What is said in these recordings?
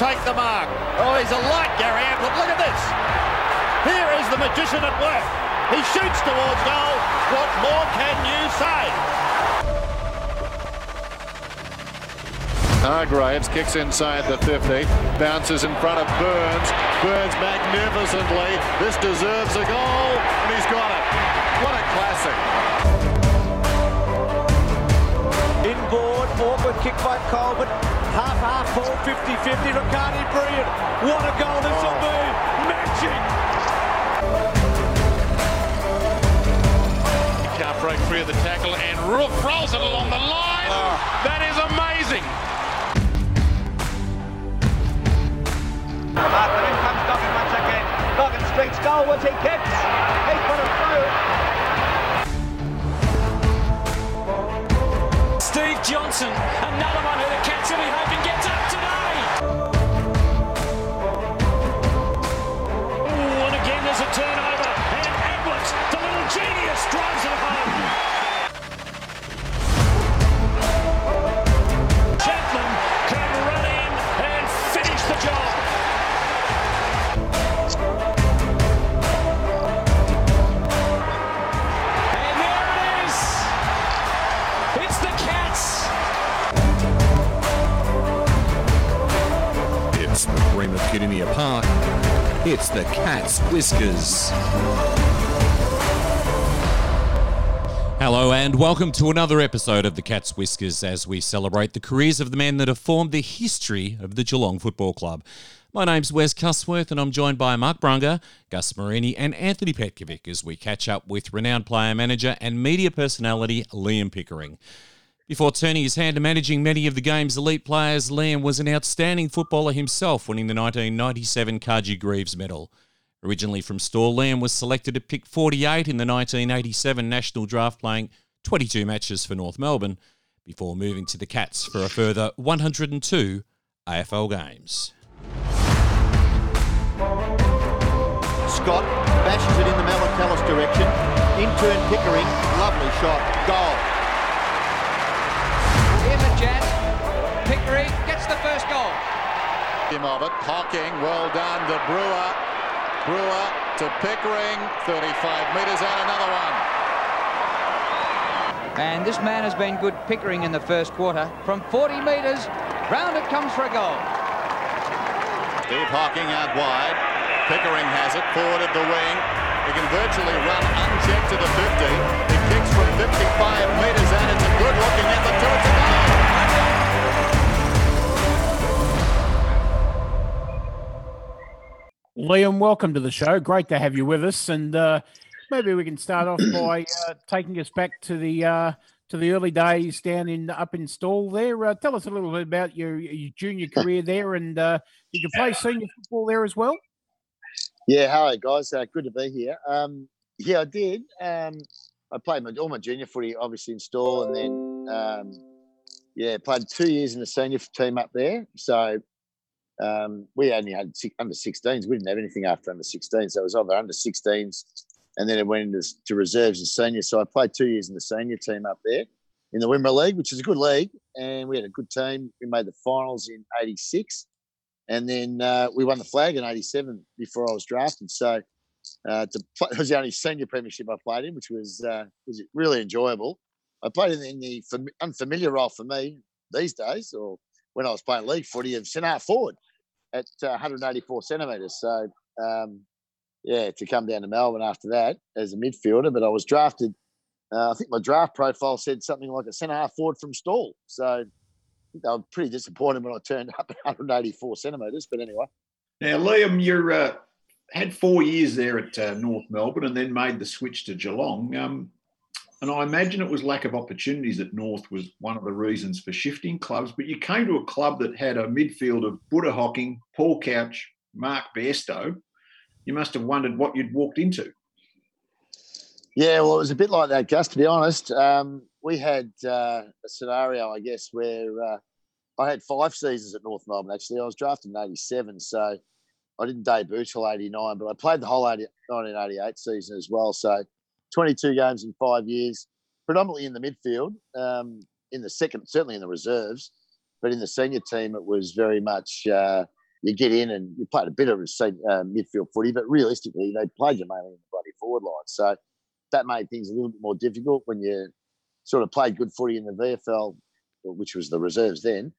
take the mark. Oh, he's a light, Gary Ablett. Look at this. Here is the magician at work. He shoots towards goal. What more can you say? Hargraves kicks inside the 50, bounces in front of Burns. Burns magnificently. This deserves a goal, and he's got it. What a classic. Awkward kick by Colbert. Half half ball, 50-50. Riccardi brilliant. What a goal this will be. Magic. Can't break free of the tackle, and Rook rolls it along the line. Ah. That is amazing. Martin in comes Duggan once again. Duggan streaks goalwards, he kicks. He's put it through. Steve Johnson, another one who the Cats will be gets up today. It's the Cat's Whiskers. Hello and welcome to another episode of the Cat's Whiskers as we celebrate the careers of the men that have formed the history of the Geelong Football Club. My name's Wes Cusworth and I'm joined by Mark Brunga, Gus Marini and Anthony Petkovic as we catch up with renowned player manager and media personality Liam Pickering. Before turning his hand to managing many of the game's elite players, Liam was an outstanding footballer himself, winning the 1997 Carji Greeves Medal. Originally from Stawell, Liam was selected at pick 48 in the 1987 national draft, playing 22 matches for North Melbourne, before moving to the Cats for a further 102 AFL games. Scott bashes it in the Melatellis direction. In turn, Pickering. Lovely shot. Goal. Here's a jazz. Pickering gets the first goal. Him of it. Hocking, well done to Brewer. Brewer to Pickering. 35 metres and another one. And this man has been good Pickering in the first quarter. From 40 metres, round it comes for a goal. Steve Hocking out wide. Pickering has it, forward of the wing. He can virtually run unchecked to the 50. He kicks from 55 metres and it's a good looking at the two. It's a goal. Liam, welcome to the show. Great to have you with us, and uh, maybe we can start off by uh, taking us back to the uh, to the early days down in up in Stawell. There, uh, tell us a little bit about your, your junior career there, and uh, did you play senior football there as well? Yeah, hello guys. Uh, good to be here. Um, yeah, I did. Um, I played my, all my junior footy, obviously in Stawell, and then um, yeah, played two years in the senior team up there. So um, we only had six, under 16s. We didn't have anything after under 16s. So it was either under 16s, and then it went into to reserves and senior. So I played two years in the senior team up there in the Wimmera League, which is a good league, and we had a good team. We made the finals in '86, and then uh, we won the flag in '87 before I was drafted. So uh, to play, it was the only senior premiership I played in, which was uh, was really enjoyable. I played in, the unfamiliar role for me these days, or when I was playing league footy, of centre forward at uh, 184 centimetres. So um, yeah, to come down to Melbourne after that as a midfielder, but I was drafted. Uh, I think my draft profile said something like a centre half forward from Stawell. So they were pretty disappointed when I turned up at 184 centimetres. But anyway. Now, Liam, you uh, had four years there at uh, North Melbourne and then made the switch to Geelong. Um, and I imagine it was lack of opportunities at North was one of the reasons for shifting clubs. But you came to a club that had a midfield of Buddha Hocking, Paul Couch, Mark Bairstow. You must have wondered what you'd walked into. Yeah, well, it was a bit like that, Gus. To be honest, um, we had uh, a scenario, I guess, where uh, I had five seasons at North Melbourne. Actually, I was drafted in '87, so I didn't debut till '89, but I played the whole 80, 1988 season as well. So, 22 games in five years, predominantly in the midfield. Um, in the second, certainly in the reserves, but in the senior team, it was very much uh, you get in and you played a bit of uh, midfield footy, but realistically, they played you mainly in the bloody forward line. So that made things a little bit more difficult when you sort of played good footy in the VFL, which was the reserves then.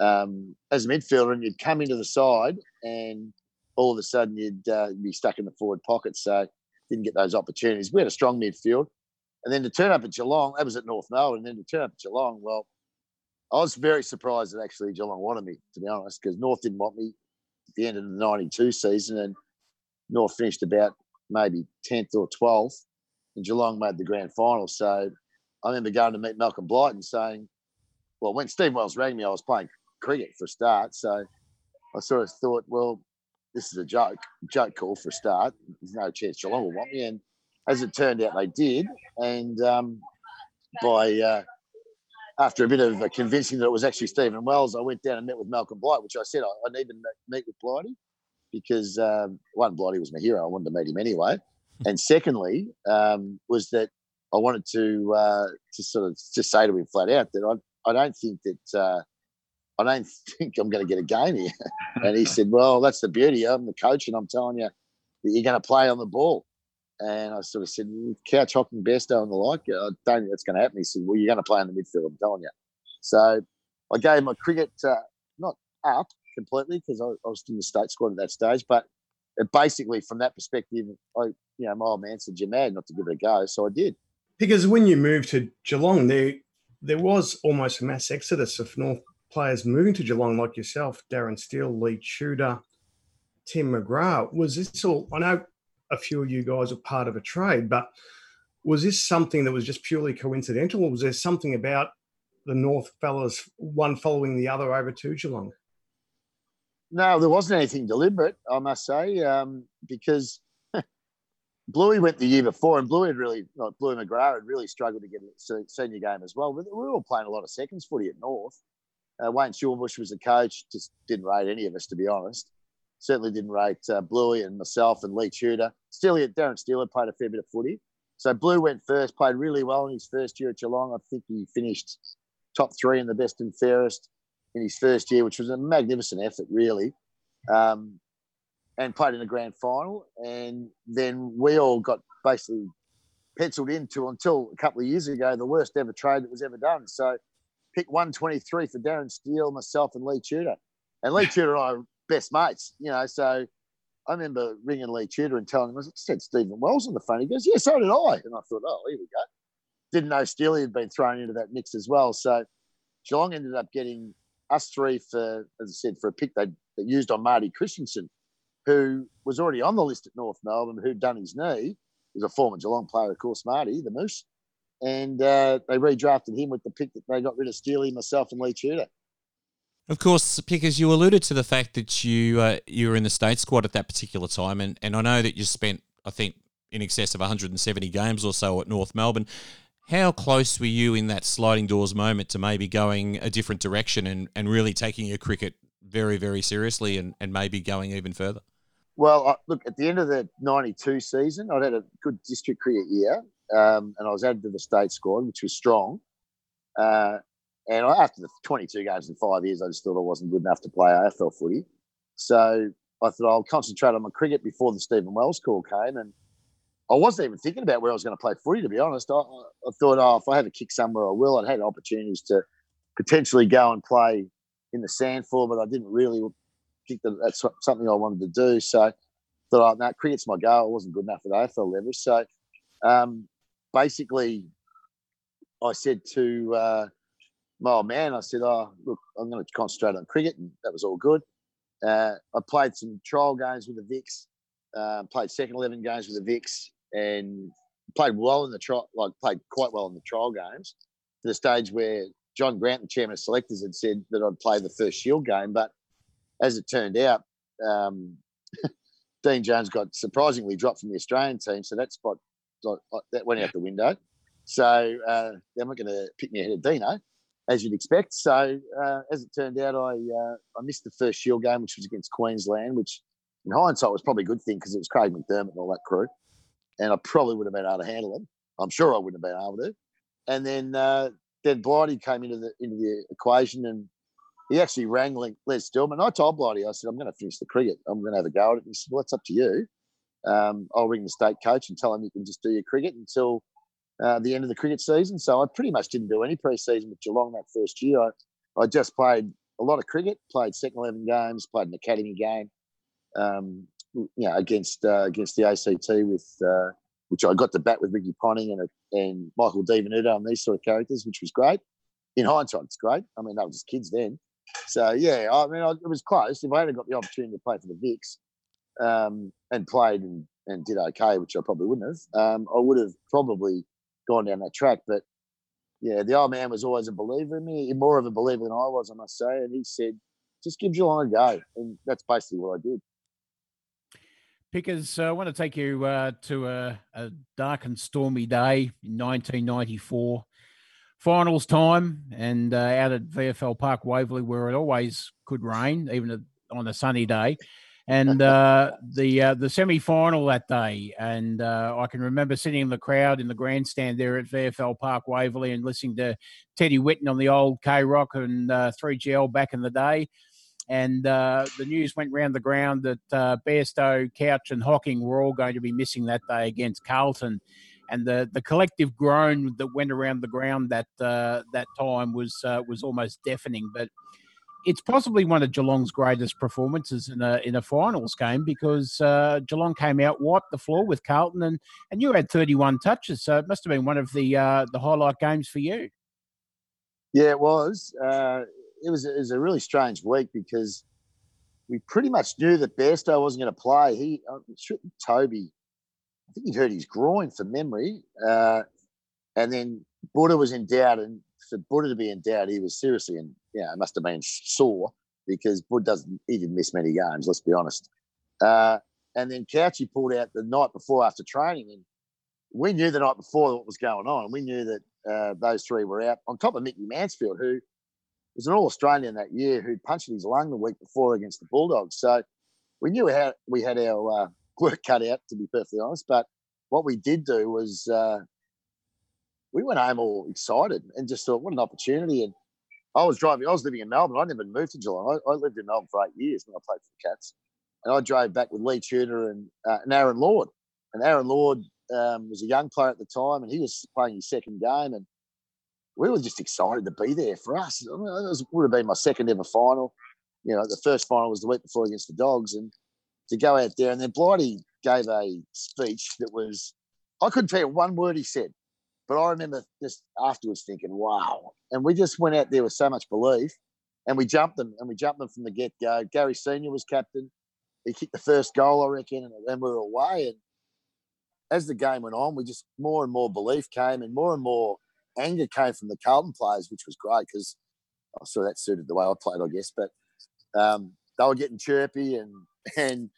Um, as a midfielder, and you'd come into the side, and all of a sudden you'd uh, be stuck in the forward pocket. So didn't get those opportunities. We had a strong midfield, and then to turn up at Geelong, that was at North Melbourne. And then to turn up at Geelong, well, I was very surprised that actually Geelong wanted me, to be honest, because North didn't want me at the end of the 92 season. And North finished about maybe 10th or 12th, and Geelong made the grand final. So I remember going to meet Malcolm Blight and saying, well, when Steve Wells rang me, I was playing cricket for a start. So I sort of thought, well, this is a joke, joke call for a start. There's no chance Geelong will want me. And as it turned out, they did. And um, by uh, after a bit of convincing that it was actually Stephen Wells, I went down and met with Malcolm Blight, which I said I, I need to meet with Blighty because um, one, Blighty was my hero. I wanted to meet him anyway. And secondly, um, was that I wanted to uh, to sort of just say to him flat out that I I don't think that uh, I don't think I'm going to get a game here. and he said, Well, that's the beauty. I'm the coach, and I'm telling you that you're going to play on the ball. And I sort of said, couch Hocking Besto and the like, I don't think that's going to happen. He said, Well, you're going to play in the midfield, I'm telling you. So I gave my cricket uh, not up completely because I, I, was in the state squad at that stage, but it basically, from that perspective, I, you know, my old man said, You're mad not to give it a go. So I did. Because when you moved to Geelong, there there was almost a mass exodus of North players moving to Geelong, like yourself, Darren Steele, Lee Tudor, Tim McGrath. Was this all? I know a few of you guys are part of a trade, but was this something that was just purely coincidental, or was there something about the North fellas, one following the other, over to Geelong? No, there wasn't anything deliberate, I must say, um, because Bluey went the year before, and Bluey had really, not Bluey McGrath had really struggled to get a senior game as well. But we were all playing a lot of seconds footy at North. Uh, Wayne Schimmelbusch was the coach, just didn't rate any of us, to be honest. Certainly didn't rate uh, Bluey and myself and Lee Tudor. Still, Darren Steele had played a fair bit of footy. So Blue went first, played really well in his first year at Geelong. I think he finished top three in the best and fairest in his first year, which was a magnificent effort, really. Um, and played in a grand final. And then we all got basically penciled into until a couple of years ago the worst ever trade that was ever done. So pick 123 for Darren Steele, myself, and Lee Tudor. And Lee Tudor and I are best mates, you know. So I remember ringing Lee Tudor and telling him, I said Stephen Wells on the phone. He goes, Yeah, so did I. And I thought, Oh, here we go. Didn't know Steele had been thrown into that mix as well. So Geelong ended up getting us three for, as I said, for a pick they, they used on Marty Christensen who was already on the list at North Melbourne, who'd done his knee. He was a former Geelong player, of course, Marty, the Moose. And uh, they redrafted him with the pick that they got rid of Steely, myself, and Lee Tudor. Of course, because you alluded to the fact that you uh, you were in the state squad at that particular time, and, and I know that you spent, I think, in excess of 170 games or so at North Melbourne. How close were you in that sliding doors moment to maybe going a different direction and, and really taking your cricket very, very seriously and, and maybe going even further? Well, look, at the end of the 92 season, I'd had a good district cricket year um, and I was added to the state squad, which was strong. Uh, and after the 22 games in five years, I just thought I wasn't good enough to play AFL footy. So I thought I'll concentrate on my cricket before the Stephen Wells call came. And I wasn't even thinking about where I was going to play footy, to be honest. I, I thought, oh, if I have a kick somewhere, I will. I'd had opportunities to potentially go and play in the SANFL, but I didn't really think that that's something I wanted to do. So I thought, oh, no, cricket's my goal. I wasn't good enough at AFL level. So um, basically, I said to uh, my old man, I said, oh, look, I'm going to concentrate on cricket. And that was all good. Uh, I played some trial games with the Vics, uh, played second 11 games with the Vics, and played well in the trial, like played quite well in the trial games to the stage where John Grant, the chairman of selectors, had said that I'd play the first Shield game, but as it turned out, um, Dean Jones got surprisingly dropped from the Australian team, so that spot that went out the window. So uh, they're not going to pick me ahead of Dino, as you'd expect. So uh, as it turned out, I uh, I missed the first Shield game, which was against Queensland, which in hindsight was probably a good thing because it was Craig McDermott and all that crew, and I probably would have been able to handle it. I'm sure I wouldn't have been able to. And then uh, then Blighty came into the into the equation, and he actually rang Les Stillman. I told Blighty, I said, I'm going to finish the cricket. I'm going to have a go at it. He said, well, it's up to you. Um, I'll ring the state coach and tell him you can just do your cricket until uh, the end of the cricket season. So I pretty much didn't do any pre-season with Geelong that first year. I, I just played a lot of cricket, played second 11 games, played an academy game, um, you know, against uh, against the ACT with uh, which I got to bat with Ricky Ponting and, and Michael DiVenuto and these sort of characters, which was great. In hindsight, it's great. I mean, they were just kids then. So yeah, I mean, I, it was close. If I had got the opportunity to play for the Vics um, and played and, and did okay, which I probably wouldn't have, um, I would have probably gone down that track. But yeah, the old man was always a believer in me, more of a believer than I was, I must say. And he said, just give Geelong a go. And that's basically what I did. Pickers, I want to take you uh, to a, a, dark and stormy day in 1994. Finals time, and uh, out at VFL Park Waverley, where it always could rain, even on a sunny day and uh, the uh, the semi final that day. And uh, I can remember sitting in the crowd in the grandstand there at VFL Park Waverley and listening to Teddy Whitten on the old K Rock and 3GL uh, back in the day. And uh, the news went round the ground that uh, Bairstow, Couch, and Hocking were all going to be missing that day against Carlton. And the, the collective groan that went around the ground that that time was was almost deafening. But it's possibly one of Geelong's greatest performances in a in a finals game because uh, Geelong came out, wiped the floor with Carlton, and and you had 31 touches, so it must have been one of the uh, the highlight games for you. Yeah, it was. Uh, it was it was a really strange week because we pretty much knew that Bairstow wasn't going to play. He uh, Toby, I think he'd hurt his groin from memory, uh, and then Buddha was in doubt, and for Buddha to be in doubt, he was seriously in, yeah, you know, it must have been sore because Bud doesn't, he didn't miss many games, let's be honest. Uh, and then Couchy pulled out the night before after training. And we knew the night before what was going on. We knew that uh, those three were out, on top of Mickey Mansfield, who was an All Australian that year who punched his lung the week before against the Bulldogs. So we knew how we had our uh, work cut out, to be perfectly honest. But what we did do was uh, we went home all excited and just thought, what an opportunity. And I was driving, I was living in Melbourne. I never moved to Geelong. I, I lived in Melbourne for eight years when I played for the Cats. And I drove back with Lee Tudor and, uh, and Aaron Lord. And Aaron Lord um, was a young player at the time and he was playing his second game. And we were just excited to be there for us. It would have been my second ever final. You know, the first final was the week before against the Dogs. And to go out there, and then Blighty gave a speech that was, I couldn't tell you one word he said. But I remember just afterwards thinking, wow. And we just went out there with so much belief and we jumped them and we jumped them from the get go. Gary Senior was captain. He kicked the first goal, I reckon, and then we were away. And as the game went on, we just more and more belief came and more and more anger came from the Carlton players, which was great because I saw that suited the way I played, I guess. But um, they were getting chirpy and and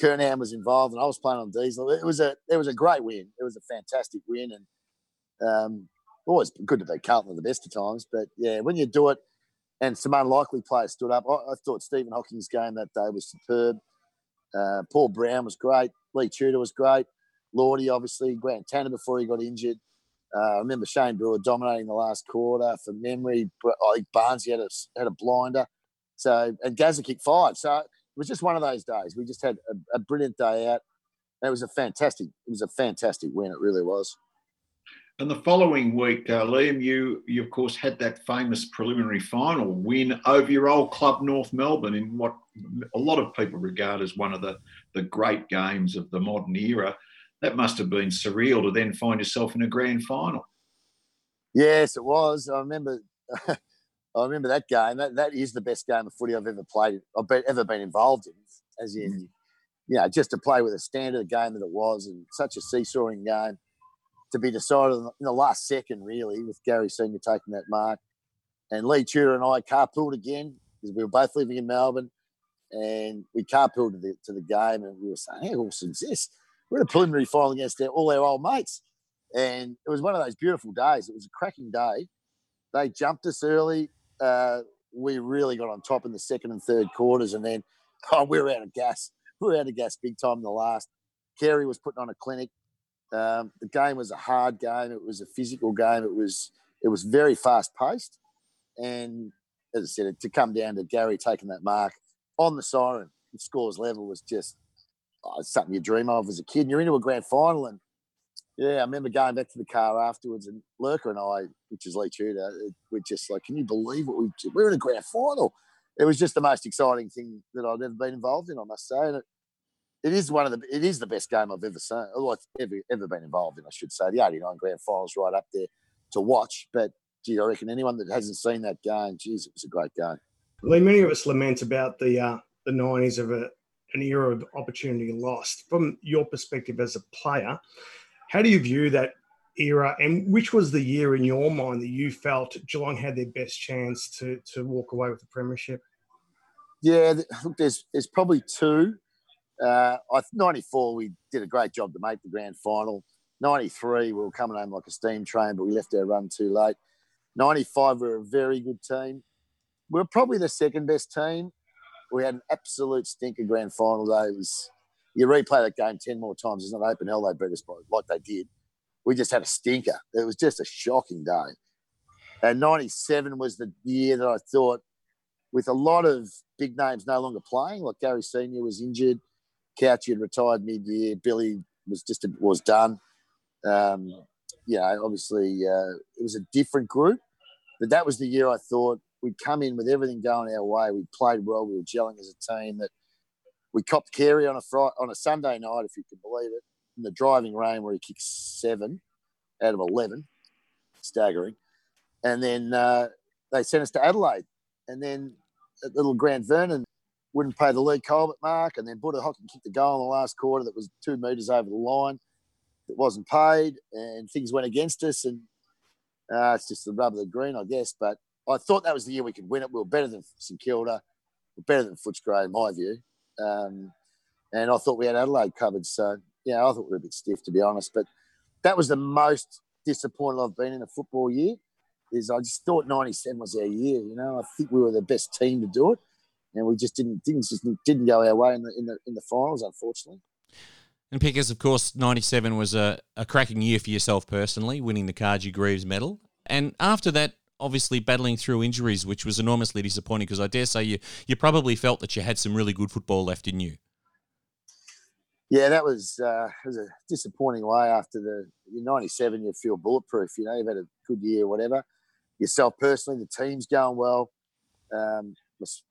Kernahan was involved, and I was playing on Diesel. It was a it was a great win. It was a fantastic win, and um, always good to beat Carlton at the best of times. But yeah, when you do it, and some unlikely players stood up. I, I thought Stephen Hocking's game that day was superb. Uh, Paul Brown was great. Lee Tudor was great. Lordy, obviously, Grant Tanner before he got injured. Uh, I remember Shane Brewer dominating the last quarter from memory. I think Barnes had a had a blinder. So and Gazza kicked five. So was just one of those days. We just had a, a brilliant day out. it was a fantastic. It was a fantastic win. It really was. And the following week, uh, Liam, you you of course had that famous preliminary final win over your old club North Melbourne in what a lot of people regard as one of the the great games of the modern era. That must have been surreal to then find yourself in a grand final. Yes, it was. I remember I remember that game. That, that is the best game of footy I've ever played. I've been, ever been involved in. As in, mm. you know, just to play with a standard game that it was, and such a seesawing game to be decided in the last second, really, with Gary Senior taking that mark. And Lee Tudor and I carpooled again because we were both living in Melbourne, and we carpooled to the, to the game, and we were saying, "How awesome is this? We're in a preliminary final against our, all our old mates." And it was one of those beautiful days. It was a cracking day. They jumped us early uh, we really got on top in the second and third quarters, and then oh, we were out of gas. We were out of gas big time in the last. Carey was putting on a clinic. Um, the game was a hard game. It was a physical game. It was it was very fast paced, and as I said, to come down to Gary taking that mark on the siren, the scores level was just oh, something you dream of as a kid. And you're into a grand final, and yeah, I remember going back to the car afterwards, and Lurker and I, which is Lee Tudor, we're just like, can you believe what we we're in a grand final? It was just the most exciting thing that I'd ever been involved in, I must say. And it, it is one of the it is the best game I've ever seen, or ever ever been involved in, I should say. The '89 Grand Finals right up there to watch. But gee, I reckon anyone that hasn't seen that game, geez, it was a great game. Lee, many of us lament about the uh, the '90s of a, an era of opportunity lost. From your perspective as a player, how do you view that era, and which was the year in your mind that you felt Geelong had their best chance to to walk away with the premiership? Yeah, look, there's there's probably two. Uh, I 94, we did a great job to make the grand final. 93, we were coming home like a steam train, but we left our run too late. 95, we were a very good team. We were probably the second best team. We had an absolute stinker grand final day. It was you replay that game 10 more times, it's not open hell they beat us by like they did. We just had a stinker. It was just a shocking day. And 97 was the year that I thought, with a lot of big names no longer playing, like Gary Senior was injured, Couchy had retired mid-year. Billy was just a, was done. Um, you know, obviously uh, it was a different group, but that was the year I thought we'd come in with everything going our way. We played well. We were gelling as a team. That we copped Carey on a Friday, on a Sunday night, if you can believe it, in the driving rain where he kicked seven out of eleven, staggering. And then uh, they sent us to Adelaide, and then at little Grant Vernon wouldn't pay the Leigh Colbert mark, and then Buddha Hocking kicked the goal in the last quarter that was two metres over the line. It wasn't paid, and things went against us, and uh, it's just the rub of the green, I guess. But I thought that was the year we could win it. We were better than St Kilda, we were better than Footscray, in my view. Um, and I thought we had Adelaide covered. So, yeah, I thought we were a bit stiff, to be honest. But that was the most disappointed I've been in a football year. Is I just thought '97 was our year. You know, I think we were the best team to do it and we just didn't things just didn't go our way in the in the in the finals, unfortunately. And Pickers, of course, '97 was a, a cracking year for yourself personally, winning the Carji Greeves medal, and after that, obviously battling through injuries, which was enormously disappointing. Because I dare say you you probably felt that you had some really good football left in you. Yeah, that was uh, was a disappointing way after the '97. You feel bulletproof. You know, you've had a good year, whatever. Yourself personally, the team's going well. Um,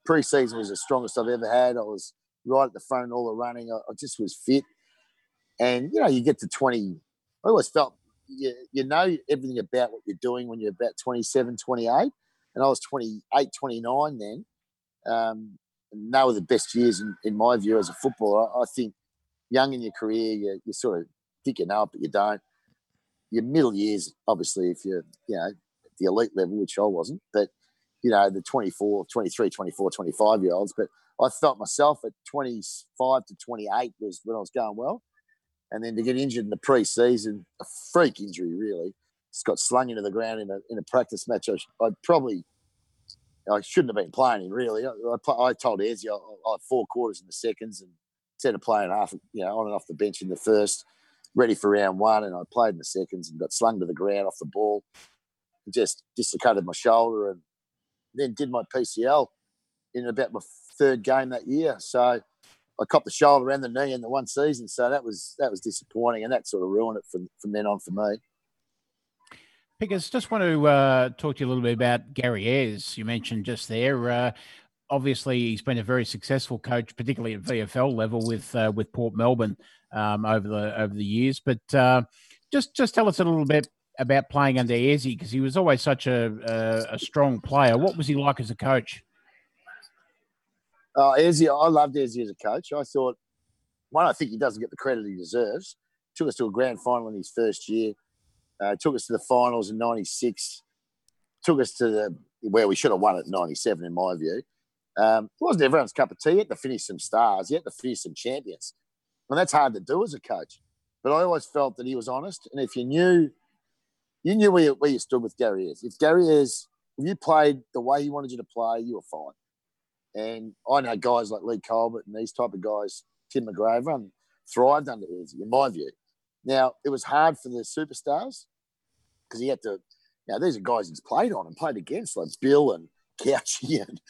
pre-season was the strongest I've ever had. I was right at the front all the running. I, I just was fit. And, you know, you get to 20, I always felt you, you know everything about what you're doing when you're about 27, 28. And I was 28, 29 then. Um, and they were the best years in, in my view as a footballer. I, think young in your career, you, you sort of think you know it, but you don't. Your middle years, obviously, if you're, you know, the elite level, which I wasn't, but – you know, the 24, 23, 24, 25 year olds. But I felt myself at 25 to 28 was when I was going well. And then to get injured in the pre-season, a freak injury, really. Just got slung into the ground in a, in a practice match. I, I'd probably, I shouldn't have been playing in, really. I, I, I told Ezzy I, I had four quarters in the seconds and instead of playing half, you know, on and off the bench in the first, ready for round one. And I played in the seconds and got slung to the ground off the ball. Just dislocated my shoulder and then did my PCL in about my third game that year. So I copped the shoulder and the knee in the one season. So that was that was disappointing, and that sort of ruined it from from then on for me. Pickers, just want to uh, talk to you a little bit about Gary Ayres. You mentioned just there. Uh, obviously, he's been a very successful coach, particularly at VFL level with uh, with Port Melbourne um, over the over the years. But uh, just just tell us a little bit about playing under Ezzy because he was always such a, a, a strong player. What was he like as a coach? Uh, Ezzy, I loved Ezzy as a coach. I thought, one, I think he doesn't get the credit he deserves. Took us to a grand final in his first year. Uh, took us to the finals in '96. Took us to the where we should have won in '97, in my view. Um, it wasn't everyone's cup of tea. You had to finish some stars. You had to finish some champions, and that's hard to do as a coach. But I always felt that he was honest, and if you knew you knew where you, where you stood with Gary Ayres. If Gary Ayres, if you played the way he wanted you to play, you were fine. And I know guys like Leigh Colbert and these type of guys, Tim and thrived under Ayres, in my view. Now, it was hard for the superstars because he had to, now these are guys he's played on and played against, like Bill and Couchy and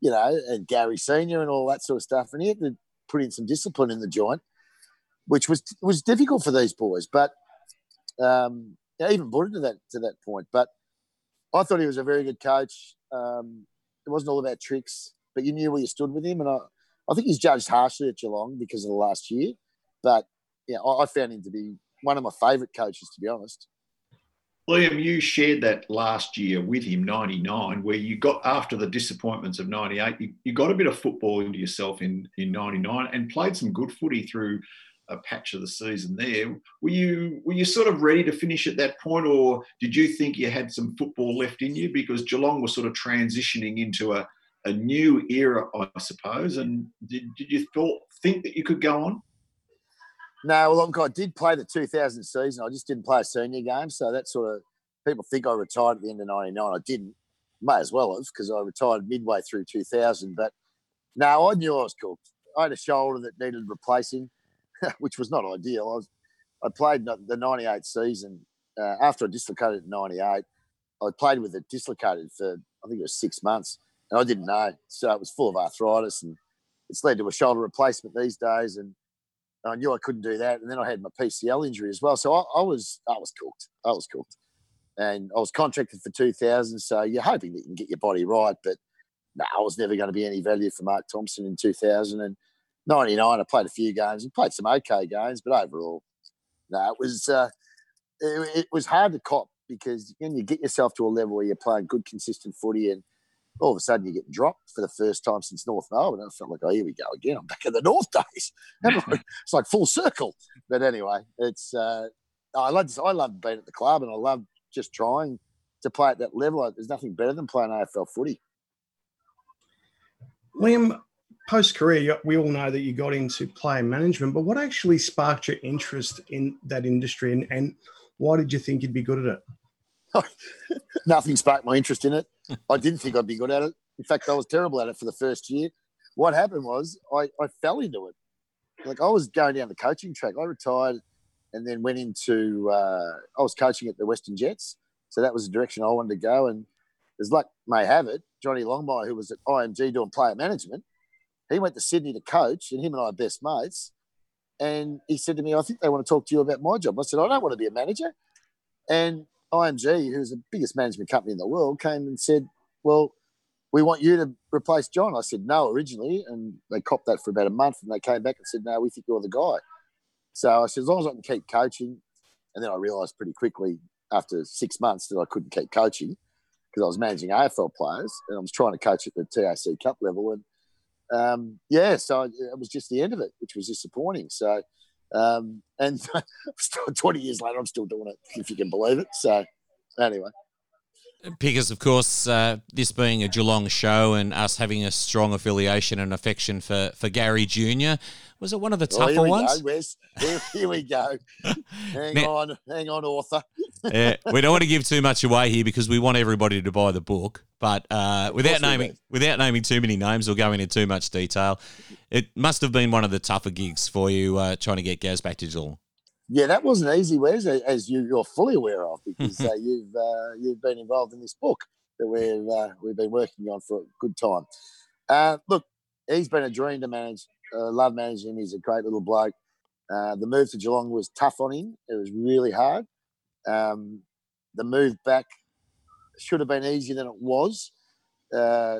you know and Gary Senior and all that sort of stuff, and he had to put in some discipline in the joint, which was was difficult for these boys. But um, even put it to that to that point. But I thought he was a very good coach. Um, it wasn't all about tricks, but you knew where you stood with him, and I, I think he's judged harshly at Geelong because of the last year. But yeah, I, I found him to be one of my favourite coaches, to be honest. Liam, you shared that last year with him, 99, where you got, after the disappointments of 98, you, you got a bit of football into yourself in, in 99 and played some good footy through a patch of the season there. Were you were you sort of ready to finish at that point, or did you think you had some football left in you? Because Geelong was sort of transitioning into a, a new era, I suppose. And did, did you thought, think that you could go on? No, well, I did play the 2000 season. I just didn't play a senior game. So that sort of people think I retired at the end of 99. I didn't. May as well have because I retired midway through 2000. But no, I knew I was cooked. I had a shoulder that needed replacing, which was not ideal. I was I played the 98 season uh, after I dislocated in 98. I played with it dislocated for, I think it was six months, and I didn't know. So it was full of arthritis, and it's led to a shoulder replacement these days. And I knew I couldn't do that, and then I had my PCL injury as well. So I, I was I was cooked. I was cooked, and I was contracted for 2000. So you're hoping that you can get your body right, but no, I was never going to be any value for Mark Thompson in 2000 and 99. I played a few games and played some okay games, but overall, no, it was uh, it, it was hard to cop because when you get yourself to a level where you're playing good, consistent footy and all of a sudden you get dropped for the first time since North Melbourne. And I felt like, oh, here we go again. I'm back in the North days. it's like full circle. But anyway, it's uh, I love I love being at the club and I love just trying to play at that level. There's nothing better than playing AFL footy. Liam, post career, we all know that you got into player management, but what actually sparked your interest in that industry and, and why did you think you'd be good at it? Nothing sparked my interest in it. I didn't think I'd be good at it. In fact, I was terrible at it for the first year. What happened was I, I fell into it. Like I was going down the coaching track. I retired and then went into, uh, I was coaching at the Western Jets. So that was the direction I wanted to go. And as luck may have it, Johnny Longmire, who was at IMG doing player management, he went to Sydney to coach, and him and I are best mates. And he said to me, I think they want to talk to you about my job. I said, I don't want to be a manager. And IMG, who's the biggest management company in the world, came and said, Well, we want you to replace John. I said, No, originally. And they copped that for about a month. And they came back and said, No, we think you're the guy. So I said, As long as I can keep coaching. And then I realized pretty quickly after six months that I couldn't keep coaching because I was managing AFL players and I was trying to coach at the TAC Cup level. And um, yeah, so it was just the end of it, which was disappointing. So um, and 20 years later, I'm still doing it, if you can believe it. So, anyway. Because, of course, uh, this being a Geelong show and us having a strong affiliation and affection for, for Gary Jr., was it one of the tougher oh, here ones? Go, Wes. Here, here we go. hang now, on, hang on, author. Yeah, we don't want to give too much away here because we want everybody to buy the book. But uh, without naming without naming too many names or going into too much detail, it must have been one of the tougher gigs for you uh, trying to get Gaz back to Geelong. Yeah, that wasn't easy, Wes, as you, are fully aware of, because uh, you've uh, you've been involved in this book that we've uh, we've been working on for a good time. Uh, look, he's been a dream to manage uh, love managing him. He's a great little bloke. Uh, the move to Geelong was tough on him. It was really hard. Um, the move back should have been easier than it was. Uh,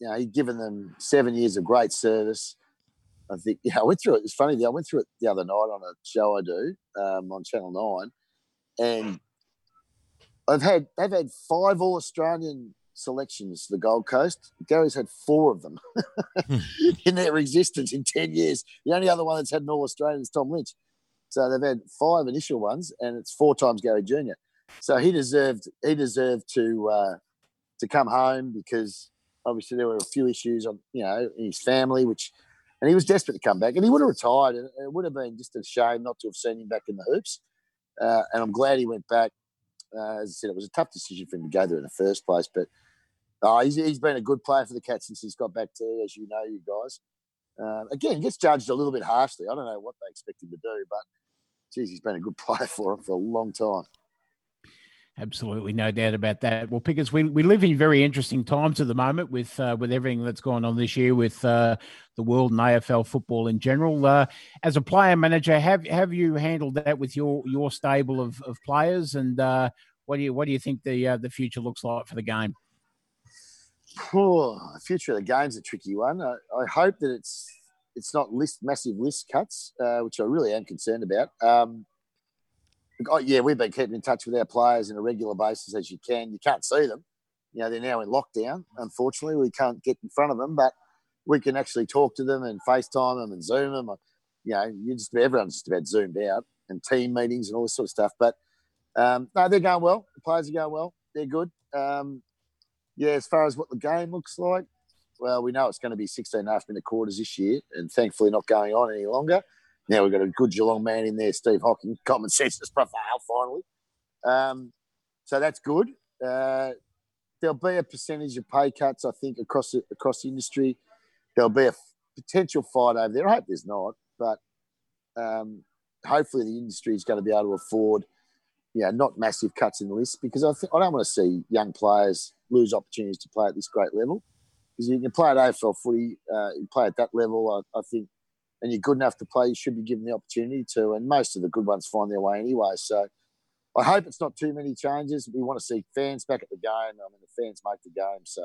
you know, he'd given them seven years of great service. I think, yeah, I went through it. It's funny, I went through it the other night on a show I do um, on Channel 9. And I've had, they've had five All Australian selections the Gold Coast. Gary's had four of them in their existence in 10 years. The only other one that's had an All Australian is Tom Lynch. So they've had five initial ones, and it's four times Gary Jr. So he deserved he deserved to uh, to come home because obviously there were a few issues on you know in his family, which and he was desperate to come back, and he would have retired, and it would have been just a shame not to have seen him back in the hoops. Uh, and I'm glad he went back. Uh, as I said, it was a tough decision for him to go there in the first place, but uh, he's, he's been a good player for the Cats since he's got back to, as you know, you guys. Uh, again, gets judged a little bit harshly. I don't know what they expect him to do, but geez, he's been a good player for him for a long time. Absolutely, no doubt about that. Well, Pickers, we, we live in very interesting times at the moment with uh, with everything that's going on this year with uh, the world and AFL football in general. Uh, as a player manager, have have you handled that with your your stable of, of players, and uh, what do you what do you think the uh, the future looks like for the game? Oh, the future of the game's a tricky one. I, I hope that it's it's not list massive list cuts, uh, which I really am concerned about. Um, oh, yeah, we've been keeping in touch with our players on a regular basis as you can. You can't see them. You know, they're now in lockdown. Unfortunately, we can't get in front of them, but we can actually talk to them and FaceTime them and Zoom them. You know, you just everyone's just about zoomed out and team meetings and all this sort of stuff. But um, no, they're going well. The players are going well. They're good. Um, yeah, as far as what the game looks like, well, we know it's going to be 16 and a half minute quarters this year, and thankfully not going on any longer. Now we've got a good Geelong man in there, Steve Hocking. Common sense has prevailed finally. Um, so that's good. Uh, there'll be a percentage of pay cuts, I think, across the, across the industry. There'll be a f- potential fight over there. I hope there's not, but um, hopefully the industry is going to be able to afford, yeah, not massive cuts in the list because I I don't want to see young players lose opportunities to play at this great level. Because you can play at AFL footy, uh, you play at that level. I, I think and you're good enough to play, you should be given the opportunity to. And most of the good ones find their way anyway. So I hope it's not too many changes. We want to see fans back at the game. I mean, the fans make the game. So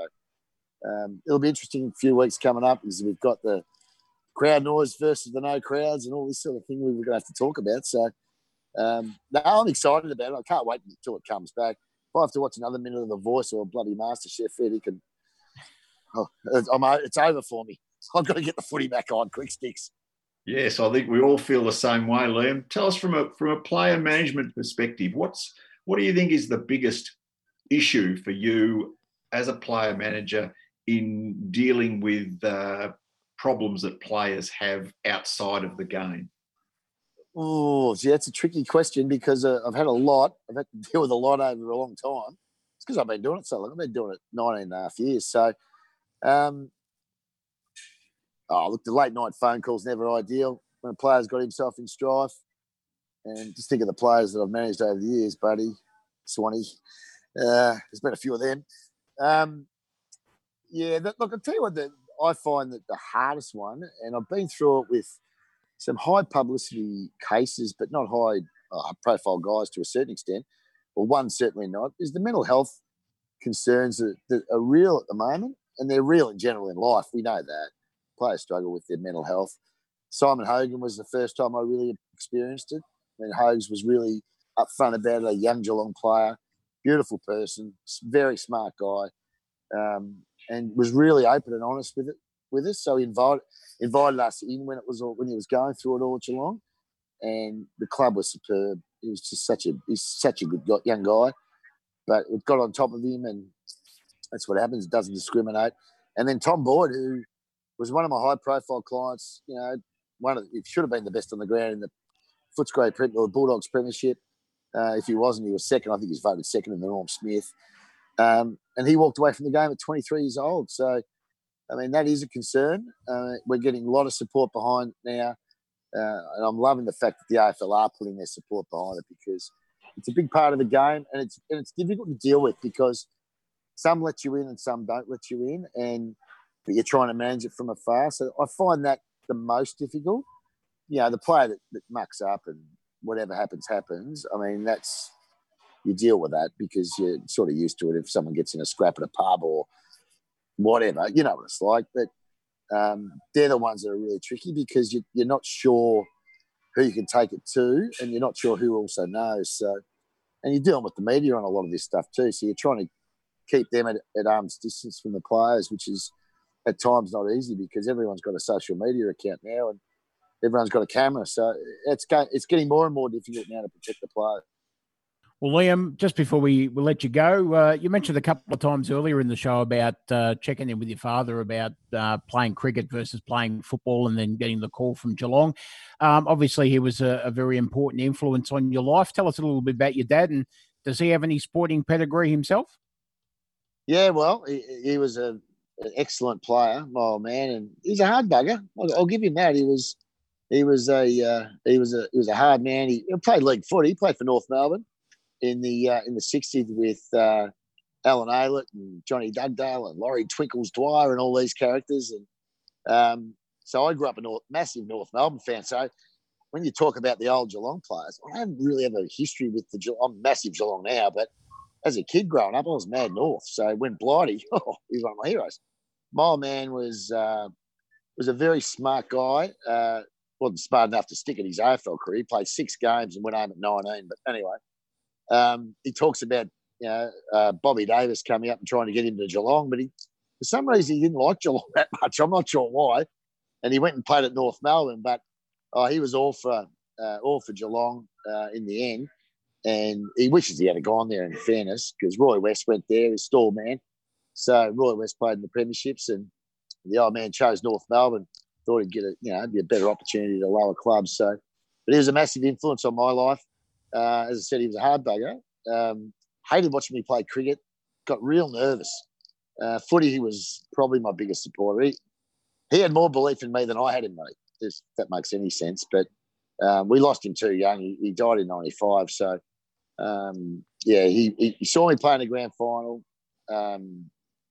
um, it'll be interesting a few weeks coming up because we've got the crowd noise versus the no crowds and all this sort of thing we're going to have to talk about. So um, no, I'm excited about it. I can't wait until it comes back. If I have to watch another minute of The Voice or bloody MasterChef, Eddie can. Oh, it's over for me. I've got to get the footy back on. Quick sticks. Yes, I think we all feel the same way, Liam. Tell us from a from a player management perspective, what's what do you think is the biggest issue for you as a player manager in dealing with uh, problems that players have outside of the game? Oh, yeah, that's a tricky question because uh, I've had a lot. I've had to deal with a lot over a long time. It's because I've been doing it so long. I've been doing it 19 and a half years. So, um, oh, look, the late night phone call's never ideal when a player's got himself in strife. And just think of the players that I've managed over the years, Buddy, Swanee. Uh, there's been a few of them. Um, yeah, look, I'll tell you what, the, I find that the hardest one, and I've been through it with some high publicity cases, but not high uh, profile guys to a certain extent, or one certainly not, is the mental health concerns that, that are real at the moment, and they're real in general in life. We know that players struggle with their mental health. Simon Hogan was the first time I really experienced it. I mean, Hogs was really upfront about it, a young Geelong player, beautiful person, very smart guy, um, and was really open and honest with it with us. So he invited invited us in when it was all, when he was going through it all at Geelong, and the club was superb. He was just such a he's such a good young guy, but it got on top of him, and that's what happens. It doesn't discriminate. And then Tom Boyd, who was one of my high profile clients. You know, one of it should have been the best on the ground in the Footscray Prep or the Bulldogs Premiership. Uh, if he wasn't, he was second. I think he's voted second in the Norm Smith. Um, and he walked away from the game at 23 years old. So, I mean, that is a concern. Uh, we're getting a lot of support behind now. Uh, and I'm loving the fact that the AFL are putting their support behind it because it's a big part of the game and it's and it's difficult to deal with because some let you in and some don't let you in. And but you're trying to manage it from afar. So I find that the most difficult. You know, the player that, that mucks up and whatever happens, happens. I mean, that's you deal with that because you're sort of used to it. If someone gets in a scrap at a pub or whatever, you know what it's like. But um, they're the ones that are really tricky because you, you're not sure who you can take it to, and you're not sure who also knows. So, and you're dealing with the media on a lot of this stuff too. So you're trying to keep them at, at arm's distance from the players, which is at times not easy because everyone's got a social media account now and everyone's got a camera. So it's it's getting more and more difficult now to protect the player. Well, Liam, just before we will let you go, uh, you mentioned a couple of times earlier in the show about uh, checking in with your father about uh, playing cricket versus playing football, and then getting the call from Geelong. Um, obviously, he was a, a, very important influence on your life. Tell us a little bit about your dad, and does he have any sporting pedigree himself? Yeah, well, he, he was a an excellent player, my old man, and he's a hard bugger. I'll, I'll give him that. He was he was a uh, he was a he was a hard man. He, he, played league footy. He played for North Melbourne. in the uh, in the '60s with uh, Allen Aylett and Johnny Dugdale and Laurie Twinkles Dwyer and all these characters. And um, so I grew up a North, massive North Melbourne fan. So when you talk about the old Geelong players, I don't really have a history with the Geelong. I'm massive Geelong now, but as a kid growing up, I was mad North. So when Blighty, oh, he's one of my heroes. My old man was uh, was a very smart guy. Uh, wasn't smart enough to stick at his AFL career. He played six games and went home at 19. But anyway, um, he talks about you know uh, Bobby Davis coming up and trying to get him to Geelong, but he for some reason he didn't like Geelong that much. I'm not sure why. And he went and played at North Melbourne, but oh, he was all for uh, all for Geelong uh, in the end. And he wishes he had gone there. In fairness, because Roy West went there, his Stawell man. So Roy West played in the premierships, and the old man chose North Melbourne. Thought he'd get a you know be a better opportunity to lower clubs. So, but he was a massive influence on my life. Uh, as I said, he was a hard bugger. Um, hated watching me play cricket. Got real nervous. Uh, footy, he was probably my biggest supporter. He, he had more belief in me than I had in me. If that makes any sense. But um, we lost him too young. He, he died in '95. So um, yeah, he, he, saw me play in the grand final, um,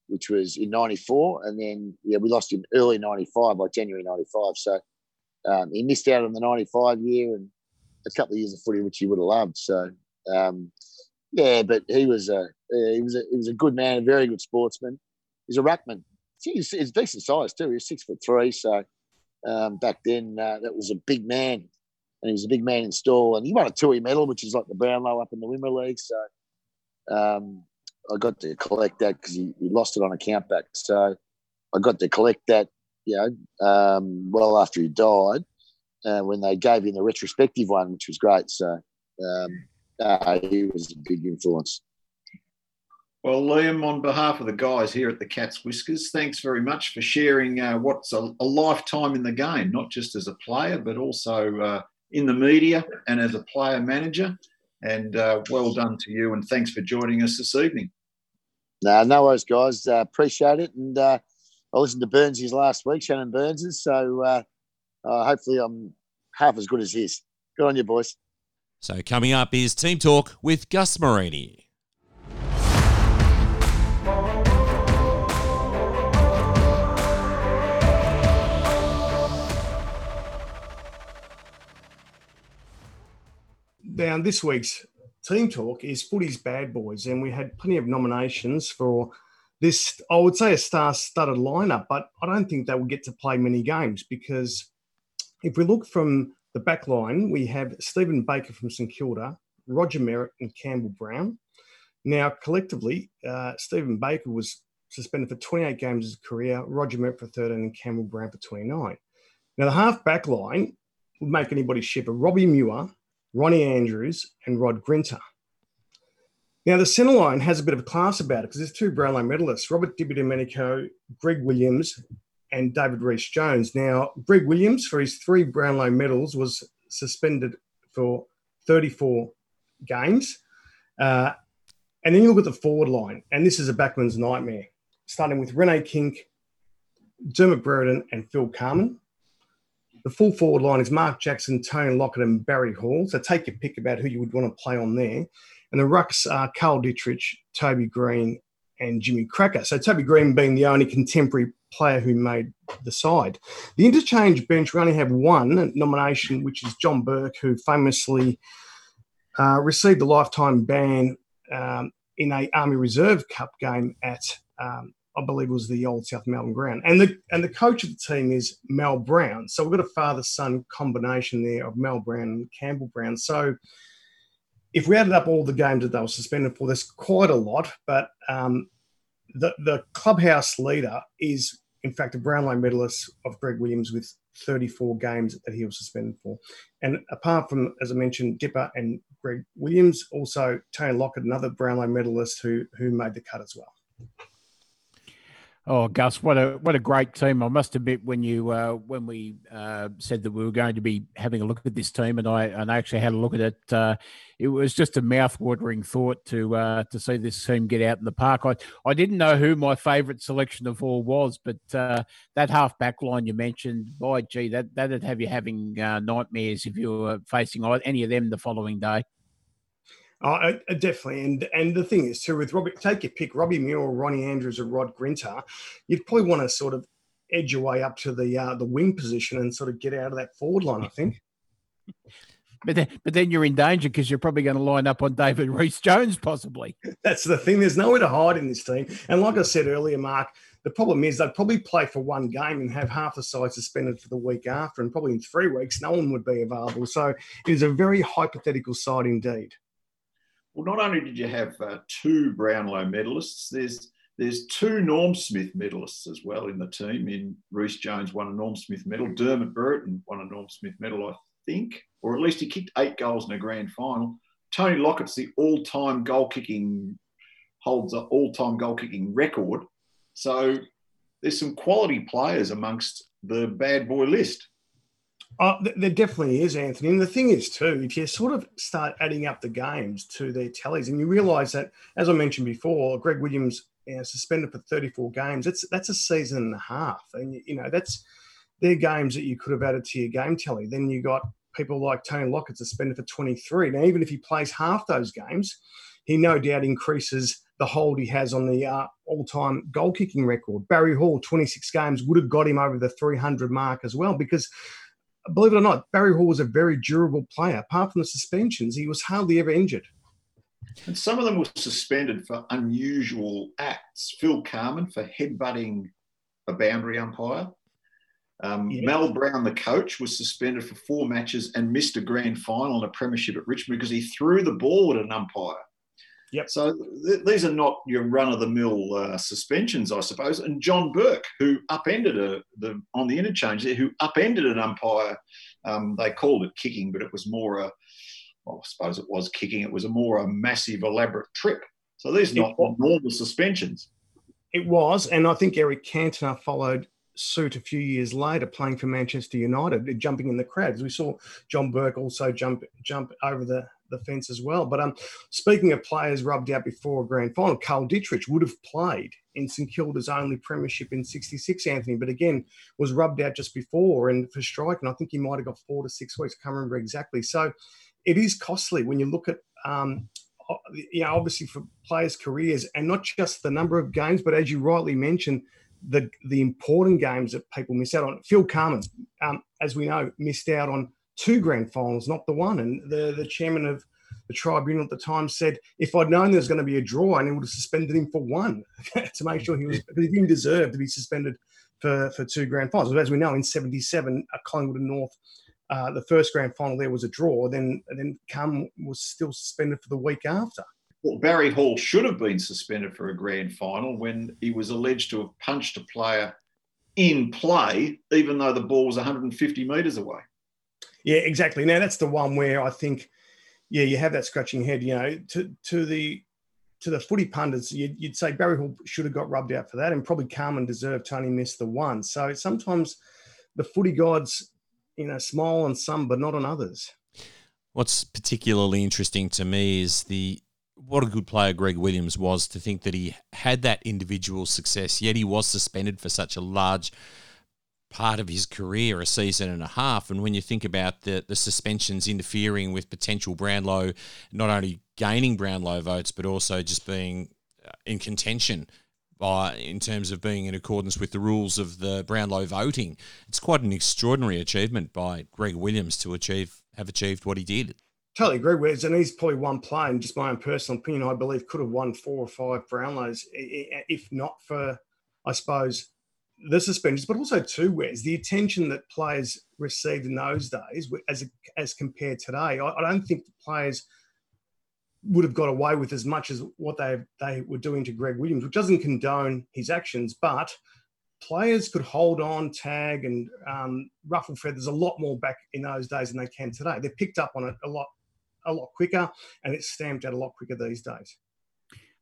which was in '94, and then yeah, we lost in early '95, like January '95. So um, he missed out on the '95 year and a couple of years of footy, which he would have loved. So um, yeah, but he was a he was a he was a good man, a very good sportsman. He's a ruckman. He's, he's decent size too. He's six foot three. So um, back then, uh, that was a big man, and he was a big man in Stawell. And he won a Toohey medal, which is like the Brownlow up in the Wimmera League. So um, I got to collect that because he, he, lost it on a countback. So I got to collect that, you know, um, well after he died, uh, when they gave him the retrospective one, which was great. So um, uh, he was a big influence. Well, Liam, on behalf of the guys here at the Cats Whiskers, thanks very much for sharing uh, what's a, a, lifetime in the game, not just as a player, but also uh, in the media and as a player manager. And uh, well done to you, and thanks for joining us this evening. No, no worries, guys. Uh, appreciate it. And uh, I listened to Burnsy's last week, Shannon Burns's, so uh, hopefully I'm half as good as his. Good on you, boys. So, coming up is Team Talk with Gus Morini. Now, this week's Team Talk is Footy's Bad Boys, and we had plenty of nominations for this, I would say, a star studded lineup, but I don't think they will get to play many games because if we look from the back line, we have Stephen Baker from St Kilda, Roger Merrett, and Campbell Brown. Now, collectively, uh, Stephen Baker was suspended for 28 games of his career, Roger Merrett for 13, and Campbell Brown for 29. Now, the half back line would make anybody shiver Robbie Muir, Ronnie Andrews, and Rod Grinter. Now, the centre line has a bit of a class about it because there's two Brownlow medalists, Robert Di Greg Williams, and David Rhys Jones. Now, Greg Williams, for his three Brownlow medals, was suspended for 34 games. Uh, and then you look at the forward line, and this is a backman's nightmare, starting with Rene Kink, Dermott Brereton, and Phil Carman. The full forward line is Mark Jackson, Tony Lockett, and Barry Hall. So take your pick about who you would want to play on there. And the rucks are Carl Ditterich, Toby Greene, and Jimmy Krakouer. So Toby Greene being the only contemporary player who made the side. The interchange bench, we only have one nomination, which is John Burke, who famously uh, received a lifetime ban um, in a Army Reserve Cup game at, um, I believe, it was the old South Melbourne ground. And the and the coach of the team is Mel Brown. So we've got a father-son combination there of Mel Brown and Campbell Brown. So if we added up all the games that they were suspended for, there's quite a lot. But um, the the clubhouse leader is in fact a Brownlow medalist of Greg Williams with 34 games that he was suspended for. And apart from, as I mentioned, Dipper and Greg Williams, also Tony Lockett, another Brownlow medalist who who made the cut as well. Oh, Gus, what a what a great team! I must admit, when you uh, when we uh, said that we were going to be having a look at this team, and I and I actually had a look at it, uh, it was just a mouth-watering thought to uh, to see this team get out in the park. I I didn't know who my favourite selection of all was, but uh, that half back line you mentioned, boy, gee, that that'd have you having uh, nightmares if you were facing any of them the following day. Oh, uh, definitely, and and the thing is too with Robbie, take your pick, Robbie Muir, Ronnie Andrews, or Rod Grinter, you'd probably want to sort of edge your way up to the uh, the wing position and sort of get out of that forward line. I think. But then, but then you're in danger because you're probably going to line up on David Rhys Jones, possibly. That's the thing. There's nowhere to hide in this team. And like I said earlier, Mark, the problem is they'd probably play for one game and have half the side suspended for the week after, and probably in three weeks, no one would be available. So it is a very hypothetical side indeed. Well, not only did you have uh, two Brownlow medalists, there's there's two Norm Smith medalists as well in the team. In Rhys Jones won a Norm Smith medal, Dermott Brereton won a Norm Smith medal, I think, or at least he kicked eight goals in a grand final. Tony Lockett's the all-time goal kicking holds an all-time goal kicking record. So there's some quality players amongst the bad boy list. Oh, there definitely is, Anthony. And the thing is, too, if you sort of start adding up the games to their tallies, and you realise that, as I mentioned before, Greg Williams you know, suspended for 34 games. That's that's a season and a half, and you know that's they're games that you could have added to your game tally. Then you got people like Tony Lockett suspended for 23. Now, even if he plays half those games, he no doubt increases the hold he has on the uh, all-time goal kicking record. Barry Hall, 26 games, would have got him over the 300 mark as well because. Believe it or not, Barry Hall was a very durable player. Apart from the suspensions, he was hardly ever injured. And some of them were suspended for unusual acts. Phil Carman for headbutting a boundary umpire. Um, yeah. Mel Brown, the coach, was suspended for four matches and missed a grand final in a premiership at Richmond because he threw the ball at an umpire. Yep. So th- these are not your run-of-the-mill uh, suspensions, I suppose. And John Burke, who upended a the on the interchange there, who upended an umpire. Um, they called it kicking, but it was more a, well, I suppose it was kicking. It was a more a massive, elaborate trip. So these are not normal suspensions. It was, and I think Eric Cantona followed suit a few years later, playing for Manchester United, jumping in the crowds. We saw John Burke also jump jump over the, the fence as well. But um, speaking of players rubbed out before a grand final, Carl Ditterich would have played in St Kilda's only premiership in '66, Anthony, but again was rubbed out just before and for striking. I think he might have got four to six weeks. I can't remember exactly. So it is costly when you look at um, you know, obviously for players' careers and not just the number of games, but as you rightly mentioned, the the important games that people miss out on. Phil Carman, um, as we know, missed out on two grand finals, not the one. And the the chairman of the tribunal at the time said, if I'd known there was going to be a draw, I would have suspended him for one to make sure he was because he didn't deserve to be suspended for for two grand finals. But as we know, in '77, Collingwood and North. Uh, the first grand final there was a draw. Then, then Carman was still suspended for the week after. Well, Barry Hall should have been suspended for a grand final when he was alleged to have punched a player in play, even though the ball was 150 metres away. Yeah, exactly. Now that's the one where I think, yeah, you have that scratching head. You know, to to the to the footy pundits, you'd, you'd say Barry Hall should have got rubbed out for that, and probably Carman deserved Tony missed the one. So sometimes the footy gods, you know, smile on some, but not on others. What's particularly interesting to me is the what a good player Greg Williams was to think that he had that individual success, yet he was suspended for such a large part of his career, a season and a half. And when you think about the, the suspensions interfering with potential Brownlow, not only gaining Brownlow votes, but also just being uh, in contention by in terms of being in accordance with the rules of the Brownlow voting, it's quite an extraordinary achievement by Greg Williams to achieve have achieved what he did totally agree with it. and he's probably one player and just my own personal opinion i believe could have won four or five brownlows if not for i suppose the suspensions but also two where's the attention that players received in those days as as compared today I, I don't think the players would have got away with as much as what they they were doing to Greg Williams, which doesn't condone his actions, but players could hold on, tag, and um, ruffle feathers a lot more back in those days than they can today. They're picked up on it a lot a lot quicker and it's stamped out a lot quicker these days.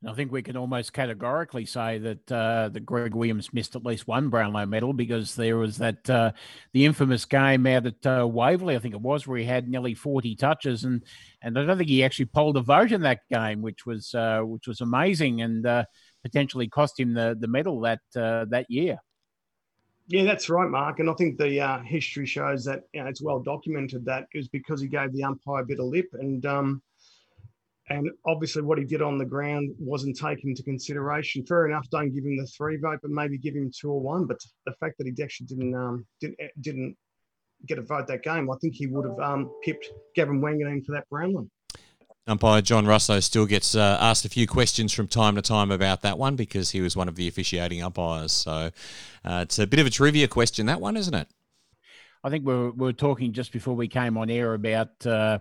I think we can almost categorically say that uh, that Greg Williams missed at least one Brownlow medal because there was that uh, the infamous game out at uh, Waverley, I think it was, where he had nearly forty touches, and and I don't think he actually polled a vote in that game, which was uh, which was amazing and uh, potentially cost him the the medal that uh, that year. Yeah, that's right, Mark. And I think the history shows that you know, it's well documented that it was because he gave the umpire a bit of lip. And um, and obviously what he did on the ground wasn't taken into consideration. Fair enough, don't give him the three vote, but maybe give him two or one. But the fact that he actually didn't um, didn't didn't get a vote that game, I think he would have um, pipped Gavin Wanganeen for that Brownlow. Umpire John Russo still gets uh, asked a few questions from time to time about that one because he was one of the officiating umpires. So uh, it's a bit of a trivia question, that one, isn't it? I think we were, we were talking just before we came on air about uh,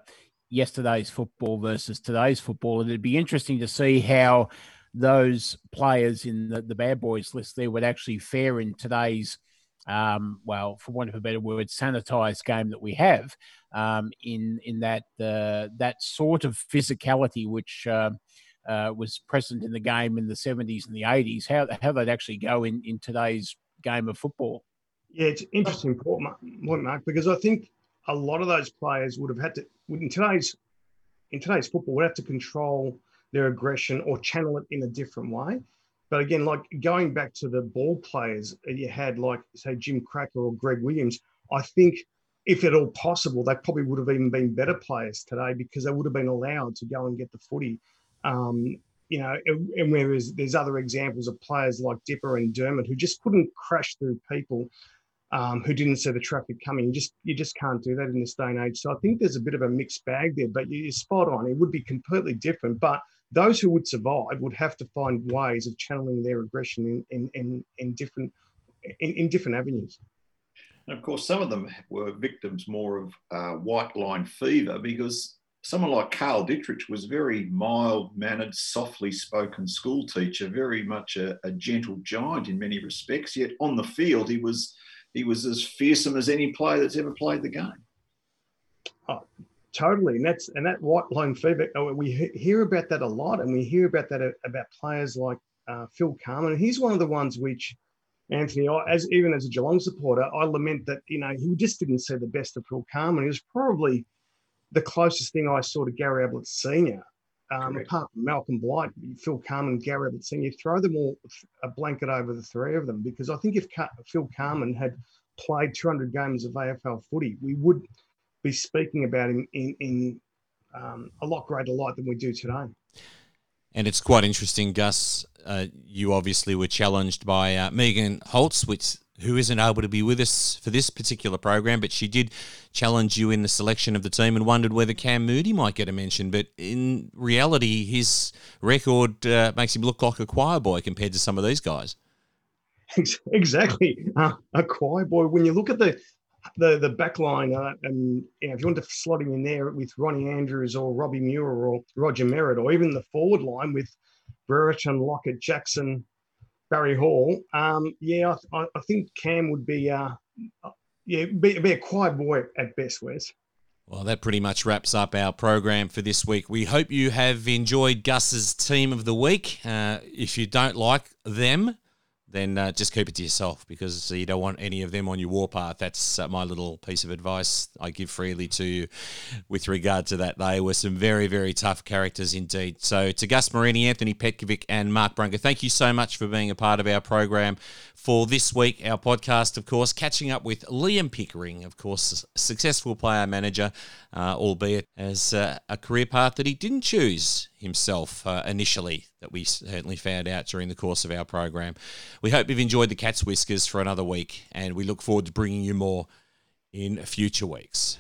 yesterday's football versus today's football. And it'd be interesting to see how those players in the, the bad boys list there would actually fare in today's um, well, for want of a better word, sanitized game that we have um, in in that uh, that sort of physicality which uh, uh, was present in the game in the 70s and the 80s. How how they'd actually go in in today's game of football. Yeah, it's interesting point, Mark, because I think a lot of those players would have had to in today's in today's football would have to control their aggression or channel it in a different way. But again, like going back to the ball players you had, like say Jim Krakouer or Greg Williams, I think if at all possible, they probably would have even been better players today because they would have been allowed to go and get the footy. Um, you know, and whereas there's other examples of players like Dipper and Dermott who just couldn't crash through people um, who didn't see the traffic coming. You just you just can't do that in this day and age. So I think there's a bit of a mixed bag there. But you're spot on. It would be completely different. But those who would survive would have to find ways of channeling their aggression in in, in, in different in, in, different avenues. And of course, some of them were victims more of uh, white line fever because someone like Carl Ditterich was very mild mannered, softly spoken school teacher, very much a, a gentle giant in many respects. Yet on the field, he was he was as fearsome as any player that's ever played the game. Oh, totally, and that's and that white line feedback. Oh, we hear about that a lot, and we hear about that about players like uh, Phil Carman. He's one of the ones which Anthony, as even as a Geelong supporter, I lament that you know he just didn't see the best of Phil Carman. He was probably the closest thing I saw to Gary Ablett Senior. Um, apart from Malcolm Blight, Phil Carman, Gary Senior, you throw them all a blanket over the three of them because I think if Car- Phil Carman had played 200 games of AFL footy, we would be speaking about him in, in um, a lot greater light than we do today. And it's quite interesting, Gus. Uh, you obviously were challenged by uh, Megan Holtz, which who isn't able to be with us for this particular program, but she did challenge you in the selection of the team and wondered whether Cam Mooney might get a mention. But in reality, his record uh, makes him look like a choir boy compared to some of these guys. Exactly, uh, a choir boy. When you look at the the the back line, uh, and you know, if you want to slot him in there with Ronnie Andrews or Robbie Muir or Roger Merrett, or even the forward line with Brereton, Lockett, Jackson, Barry Hall, um, yeah, I, I, think Cam would be, uh, yeah, be, be a quiet boy at best, Wes. Well, that pretty much wraps up our program for this week. We hope you have enjoyed Gus's team of the week. Uh, if you don't like them, then uh, just keep it to yourself because you don't want any of them on your warpath. That's uh, my little piece of advice I give freely to you with regard to that. They were some very, very tough characters indeed. So to Gus Morini, Anthony Petkovic, and Mark Brunker, thank you so much for being a part of our program for this week. Our podcast, of course, catching up with Liam Pickering, of course, successful player manager, uh, albeit as uh, a career path that he didn't choose himself uh, initially, that we certainly found out during the course of our program. We hope you've enjoyed the Cat's Whiskers for another week, and we look forward to bringing you more in future weeks.